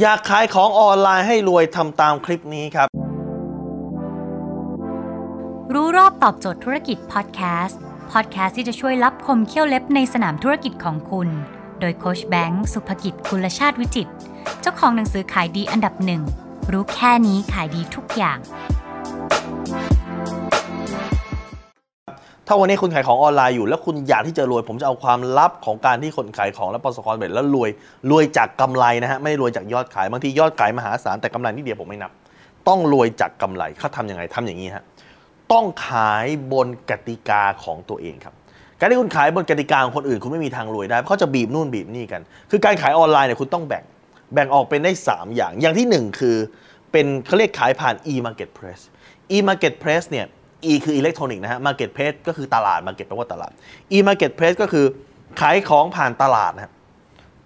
อยากขายของออนไลน์ให้รวยทำตามคลิปนี้ครับ รู้รอบตอบโจทย์ธุรกิจพอดแคสต์พอดแคสต์ที่จะช่วยรับคมเขี้ยวเล็บในสนามธุรกิจของคุณ โดยโคชแบงค์สุภกิจคุลชาติวิจิต เจ้าของหนังสือขายดีอันดับหนึ่ง รู้แค่นี้ขายดีทุกอย่าง ถ้าวันนี้คุณขายของออนไลน์อยู่ แล้วคุณอยากที่จะรวย ผมจะเอาความลับของการที่คนขายของแล้วประสบความสำเร็จแล้วรวยรวยจากกำไรนะฮะไม่ได้รวยจากยอดขายบางทียอดขายมหาศาลแต่กำไรนิดเดียวผมไม่นับ ต้องรวยจากกำไรเขาทำยังไงทำอย่างนี้ฮะต้องขายบนกติกาของตัวเองครับการที่คุณขายบนกติกาของคนอื่น คุณไม่มีทางรวยได้เพราะเขาจะบีบนู่นบีบนี่กัน คือการขายออนไลน์เนี่ยคุณต้องแบ่งแบ่งออกเป็นได้ 3 อย่าง อย่างที่ 1 คือเป็นเขาเรียกขายผ่าน e-marketplace e-marketplace เนี่ย e คืออิเล็กทรอนิกส์นะฮะ marketplace ก็คือตลาด market แปลว่าตลาด e-marketplace ก็คือขายของผ่านตลาดนะ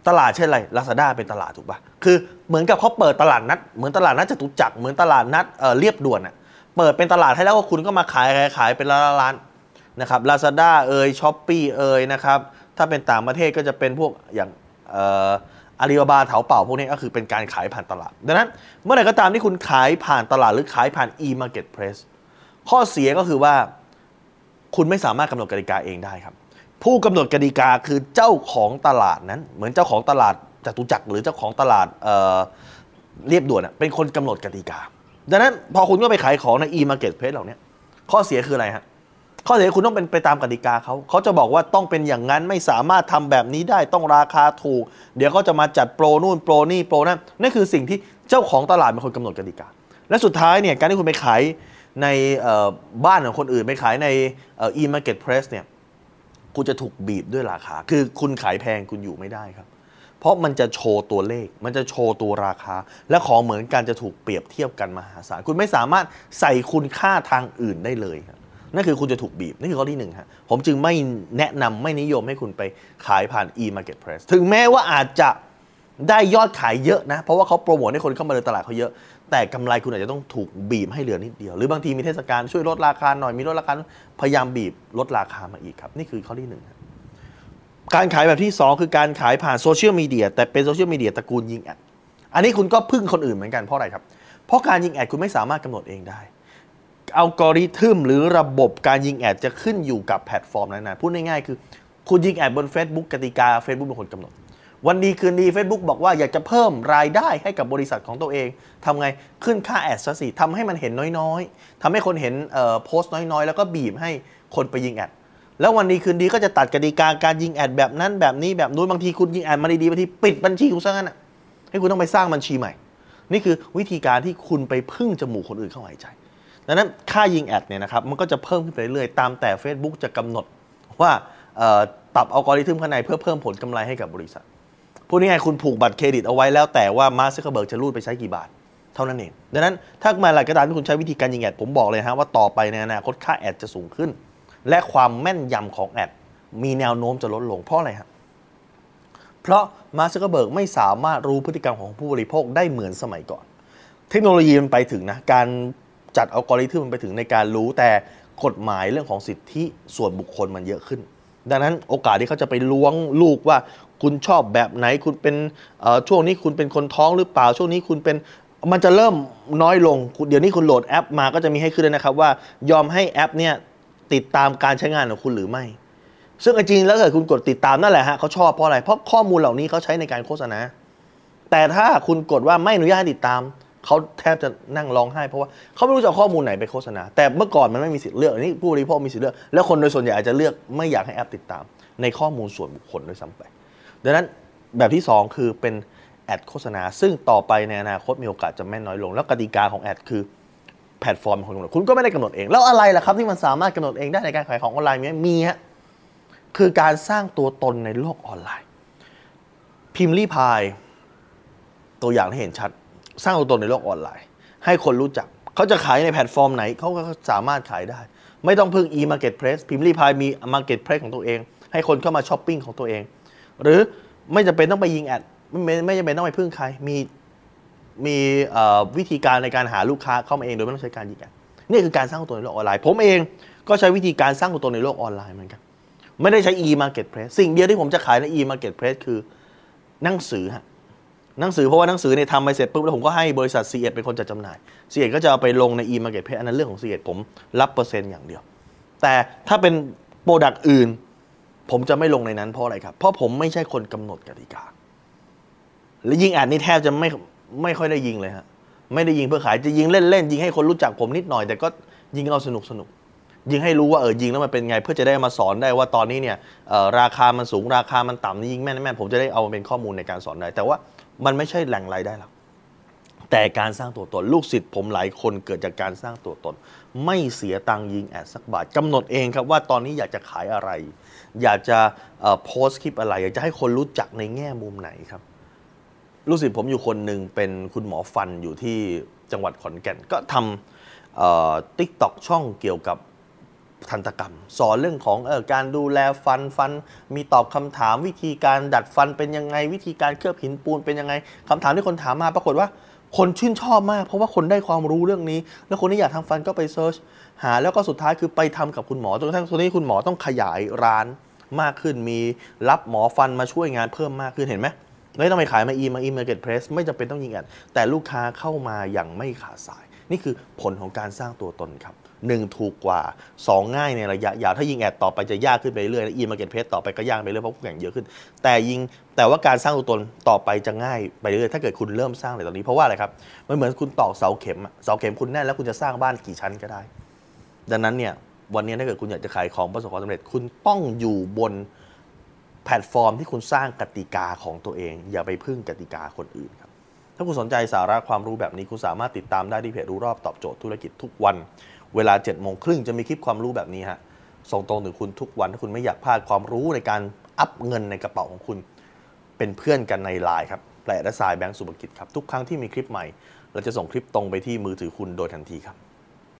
ตลาดเช่นอะไร Lazada เป็นตลาดถูกปะคือเหมือนกับเขาเปิดตลาดนัด เหมือนตลาดนัดจตุจักรเหมือนตลาดนัดเอ่อเรียบด่วนอะเปิดเป็นตลาดให้แล้วก็คุณก็มาขายขายขายเป็นร้านๆนะครับ Lazada เอ่ย Shopee เอ่ยนะครับถ้าเป็นต่างประเทศก็จะเป็นพวกอย่างเอ่ออาลีบาบาเถาเป่าพวกนี้ก็คือเป็นการขายผ่านตลาด ดังนั้นเมื่อไหร่ก็ตามที่คุณขายผ่านตลาดหรือขายผ่าน e-marketplace ข้อเสียก็คือว่า คุณไม่สามารถกำหนดกติกาเองได้ครับ ผู้กำหนดกติกาคือเจ้าของตลาดนั้น เหมือนเจ้าของตลาดจตุจักรหรือเจ้าของตลาดเเรียบด่วนเป็นคนกำหนดกติกา ดังนั้นพอคุณก็ไปขายของใน e-marketplace เหล่านี้ข้อเสียคืออะไรฮะข้อเสียคุณต้องเป็นไปตามกติกาเขา เขาจะบอกว่าต้องเป็นอย่างนั้นไม่สามารถทำแบบนี้ได้ต้องราคาถูก เดี๋ยวเขาจะมาจัดโปรนู่นโปรนี่โปรนั่นนั่นคือสิ่งที่เจ้าของตลาดเป็นคนกำหนดกติกา และสุดท้ายเนี่ยการที่คุณไปขาย ในบ้านของคนอื่นไปขายในอ่อ e-marketplace เนี่ยคุณจะถูกบีบด้วยราคา คือคุณขายแพงคุณอยู่ไม่ได้ครับ เพราะมันจะโชว์ตัวเลข มันจะโชว์ตัวราคา และของเหมือนกันจะถูกเปรียบเทียบกันมหาศาล คุณไม่สามารถใส่คุณค่าทางอื่นได้เลยครับนั่นคือคุณจะถูกบีบ นี่คือข้อที่หนึ่งครับผมจึงไม่แนะนำไม่นิยมให้คุณไปขายผ่าน e-marketplace ถึงแม้ว่าอาจจะ ได้ยอดขายเยอะนะ เพราะว่าเขาโปรโมทให้คนเข้ามาในตลาดเขาเยอะ แต่กำไรคุณอาจจะต้องถูกบีบให้เหลือนิดเดียว หรือบางทีมีเทศกาลช่วยลดราคาหน่อยมีลดราคาพยายามบีบลดราคามาอีกครับ นี่คือข้อที่หนึ่งการขายแบบที่ 2 คือการขายผ่านโซเชียลมีเดียแต่เป็นโซเชียลมีเดียตระกูลยิงแอดอันนี้คุณก็พึ่งคนอื่นเหมือนกันเพราะอะไรครับ เพราะการยิงแอดคุณไม่สามารถกำหนดเองได้อัลกอริทึมหรือระบบการยิงแอดจะขึ้นอยู่กับแพลตฟอร์มนั้นๆพูดง่ายๆคือ คุณยิงแอดบน Facebook กติกา Facebook เป็นคนกำหนด วันดีคืนดี Facebook บอกว่าอยากจะเพิ่มรายได้ให้กับบริษัทของตัวเองทำไงขึ้นค่าแอดซะสิทำให้มันเห็นน้อยๆทำให้คนเห็นโพสต์น้อยๆ แล้วก็บีบให้คนไปยิงแอดแล้ววันดีคืนดีก็จะตัดกติกาการยิงแอดแบบนั้นแบบนี้แบบนู้นบางทีคุณยิงแอดมาดีๆบางทีปิดบัญชีคุณซะงั้นอะให้คุณต้องไปสร้างบัญชีใหม่ นี่คือวิธีการที่คุณไปพึ่งจมูกคนอื่นเข้าหายใจดังนั้นค่ายิงแอดเนี่ยนะครับมันก็จะเพิ่มขึ้นไปเรื่อยๆตามแต่ Facebook จะกำหนดว่าปรับอัลกอริทึมข้างในเพื่อเพิ่มผลกำไรให้กับบริษัท พูดง่ายๆคุณผูกบัตรเครดิตเอาไว้แล้วแต่ว่ามาร์คซักเคอร์เบิร์กจะรูดไปใช้กี่บาท เท่านั้นเอง ดังนั้นถ้ามาหลายกระดานที่คุณใช้วิธีการยิงแอดผมบอกเลยฮะว่าต่อไปในอนาคตค่าแอดจะสูงขึ้น และความแม่นยำของแอดมีแนวโน้มจะลดลงเพราะอะไรครับเพราะมาร์คซักเคอร์เบิร์กไม่สามารถรู้พฤติกรรมของผู้บริโภคได้เหมือนสมัยก่อน เทคโนโลยีมันไปถึงนะการจัดอัลกอริทึมมันไปถึงในการรู้แต่กฎหมายเรื่องของสิทธิส่วนบุคคลมันเยอะขึ้น ดังนั้นโอกาสที่เขาจะไปล้วงลูกว่าคุณชอบแบบไหนคุณเป็นช่วงนี้คุณเป็นคนท้องหรือเปล่าช่วงนี้คุณเป็นมันจะเริ่มน้อยลง เดี๋ยวนี้คุณโหลดแอปมาก็จะมีให้ขึ้นเลยนะครับว่ายอมให้แอปเนี่ยติดตามการใช้งานของคุณหรือไม่ ซึ่งจริงแล้วเกิดคุณกดติดตามนั่นแหละฮะเขาชอบเพราะอะไรเพราะข้อมูลเหล่านี้เขาใช้ในการโฆษณาแต่ถ้าคุณกดว่าไม่อนุญาตให้ติดตาม เขาแทบจะนั่งร้องไห้เพราะว่าเขาไม่รู้จะเอาข้อมูลไหนไปโฆษณา แต่เมื่อก่อนมันไม่มีสิทธิ์เลือกอันนี้ผู้บริโภคมีสิทธิ์เลือก แล้วคนโดยส่วนใหญ่อาจจะเลือกไม่อยากให้แอปติดตาม ในข้อมูลส่วนบุคคลด้วยซ้ำไป ดังนั้นแบบที่ 2 คือเป็นแอดโฆษณา ซึ่งต่อไปในอนาคตมีโอกาสจะแม่นน้อยลง แล้วกติกาของแอดคือแพลตฟอร์มของคุณกำหนดคุณก็ไม่ได้กำหนดเอง แล้วอะไรล่ะครับที่มันสามารถกำหนดเองได้ในการขายของออนไลน์มีไหมมีฮะคือการสร้างตัวตนในโลกออนไลน์ พิมรี่พาย ตัวอย่างที่เห็นชัด สร้างตัวตนในโลกออนไลน์ ให้คนรู้จัก เขาจะขายในแพลตฟอร์มไหนเขาก็สามารถขายได้ ไม่ต้องพึ่ง e-marketplace พิมรี่พายมี marketplace ของตัวเอง ให้คนเข้ามาช้อปปิ้งของตัวเอง หรือไม่จำเป็นต้องไปยิงแอดไม่ไม่ไม่จำเป็นต้องไปพึ่งใครมีมีวิธีการในการหาลูกค้าเข้ามาเองโดยไม่ต้องใช้การยิงแอดนี่คือการสร้างตัวในโลกออนไลน์ ผมเองก็ใช้วิธีการสร้างตัวในโลกออนไลน์เหมือนกันไม่ได้ใช้ e-marketplace สิ่งเดียวที่ผมจะขายใน e-marketplace คือหนังสือฮะ หนังสือเพราะว่าหนังสือเนี่ยทำไปเสร็จปุ๊บแล้วผมก็ให้บริษัทซีเอ็ดเป็นคนจัดจำหน่ายซีเอ็ดก็จะเอาไปลงใน e-marketplace อันนั้นเรื่องของซีเอ็ดผมรับเปอร์เซ็นต์อย่างเดียว แต่ถ้าเป็น product อื่น ผมจะไม่ลงในนั้นเพราะอะไรครับ เพราะผมไม่ใช่คนกำหนดกติกา และยิง ad นี่แทบจะไม่ไม่ค่อยได้ยิงเลยฮะไม่ได้ยิงเพื่อขายจะยิงเล่นๆยิงให้คนรู้จักผมนิดหน่อย แต่ก็ยิงเอาสนุกสนุกยิงให้รู้ว่าเออยิงแล้วมันเป็นไง เพื่อจะได้มาสอนได้ว่าตอนนี้เนี่ยออราคามันสูงราคามันต่ำนี่ยิงแม่นแม่นผมจะได้เอามาเป็นข้อมูลในการสอนได้แต่ว่า มันไม่ใช่แหล่งรายได้หรอกแต่การสร้างตัวตน ลูกศิษย์ผมหลายคนเกิดจากการสร้างตัวตน ไม่เสียตังยิงแอดสักบาทกำหนดเองครับว่าตอนนี้อยากจะขายอะไร อยากจะโพสต์คลิปอะไร อยากจะให้คนรู้จักในแง่มุมไหนครับลูกศิษย์ผมอยู่คนหนึ่งเป็นคุณหมอฟันอยู่ที่จังหวัดขอนแก่นก็ทำ TikTok ช่องเกี่ยวกับ ทันตกรรม สอนเรื่องของออการดูแลฟันฟัน มีตอบคำถามวิธีการดัดฟันเป็นยังไง วิธีการเคลือบหินปูนเป็นยังไงคำถามที่คนถามมาปรากฏว่า คนชื่นชอบมาก เพราะว่าคนได้ความรู้เรื่องนี้ แล้วคนที่อยากทำฟันก็ไป search หาแล้วก็สุดท้ายคือไปทำกับคุณหมอจนกระทั่งตอนนี้คุณหมอต้องขยายร้านมากขึ้นมีรับหมอฟันมาช่วยงานเพิ่มมากขึ้นเห็นไหมไม่ต้องไปขายมา e- มา e-marketplace ไม่จำเป็นต้องยิง ad แต่ลูกค้าเข้ามาอย่างไม่ขาดสาย นี่คือผลของการสร้างตัวตนครับ หนึ่งถูกกว่า 2 ง่ายในระยะยาว ถ้ายิง ad ต่อไปจะยากขึ้นไปเรื่อย e-marketplace ต่อไปก็ยากไปเรื่อยเพราะคู่แข่งเยอะขึ้น แต่ยิงแต่ว่าการสร้างตัวตนต่อไปจะง่ายไปเรื่อยถ้าเกิดคุณเริ่มสร้างเลยตอนนี้เพราะว่าอะไรครับมันเหมือนคุณตอกเสาเข็มเสาเข็มคุณแน่นแล้วคุณจะสร้างบ้านกี่ชั้นก็ได้ ดังนั้นเนี่ยวันนี้ถ้าเกิดคุณอยากจะขายของประสบความสำเร็จ คุณต้องอยู่บนแพลตฟอร์มที่คุณสร้างกติกาของตัวเอง อย่าไปพึ่งกติกาคนอื่นครับ ถ้าคุณสนใจสาระความรู้แบบนี้ คุณสามารถติดตามได้ที่เพจรู้รอบตอบโจทย์ธุรกิจทุกวัน เวลา7จ็ดโมงครึ่งจะมีคลิปความรู้แบบนี้ฮะส่งตรงถึงคุณทุกวันถ้าคุณไม่อยากพลาดความรู้ในการอัพเงินในกระเป๋าของคุณ เป็นเพื่อนกันในไลน์ครับแปลและสายแบงก์สุภกิจครับทุกครั้งที่มีคลิปใหม่ เราจะส่งคลิปตรงไปที่มือถือคุณโดยทันทีครับ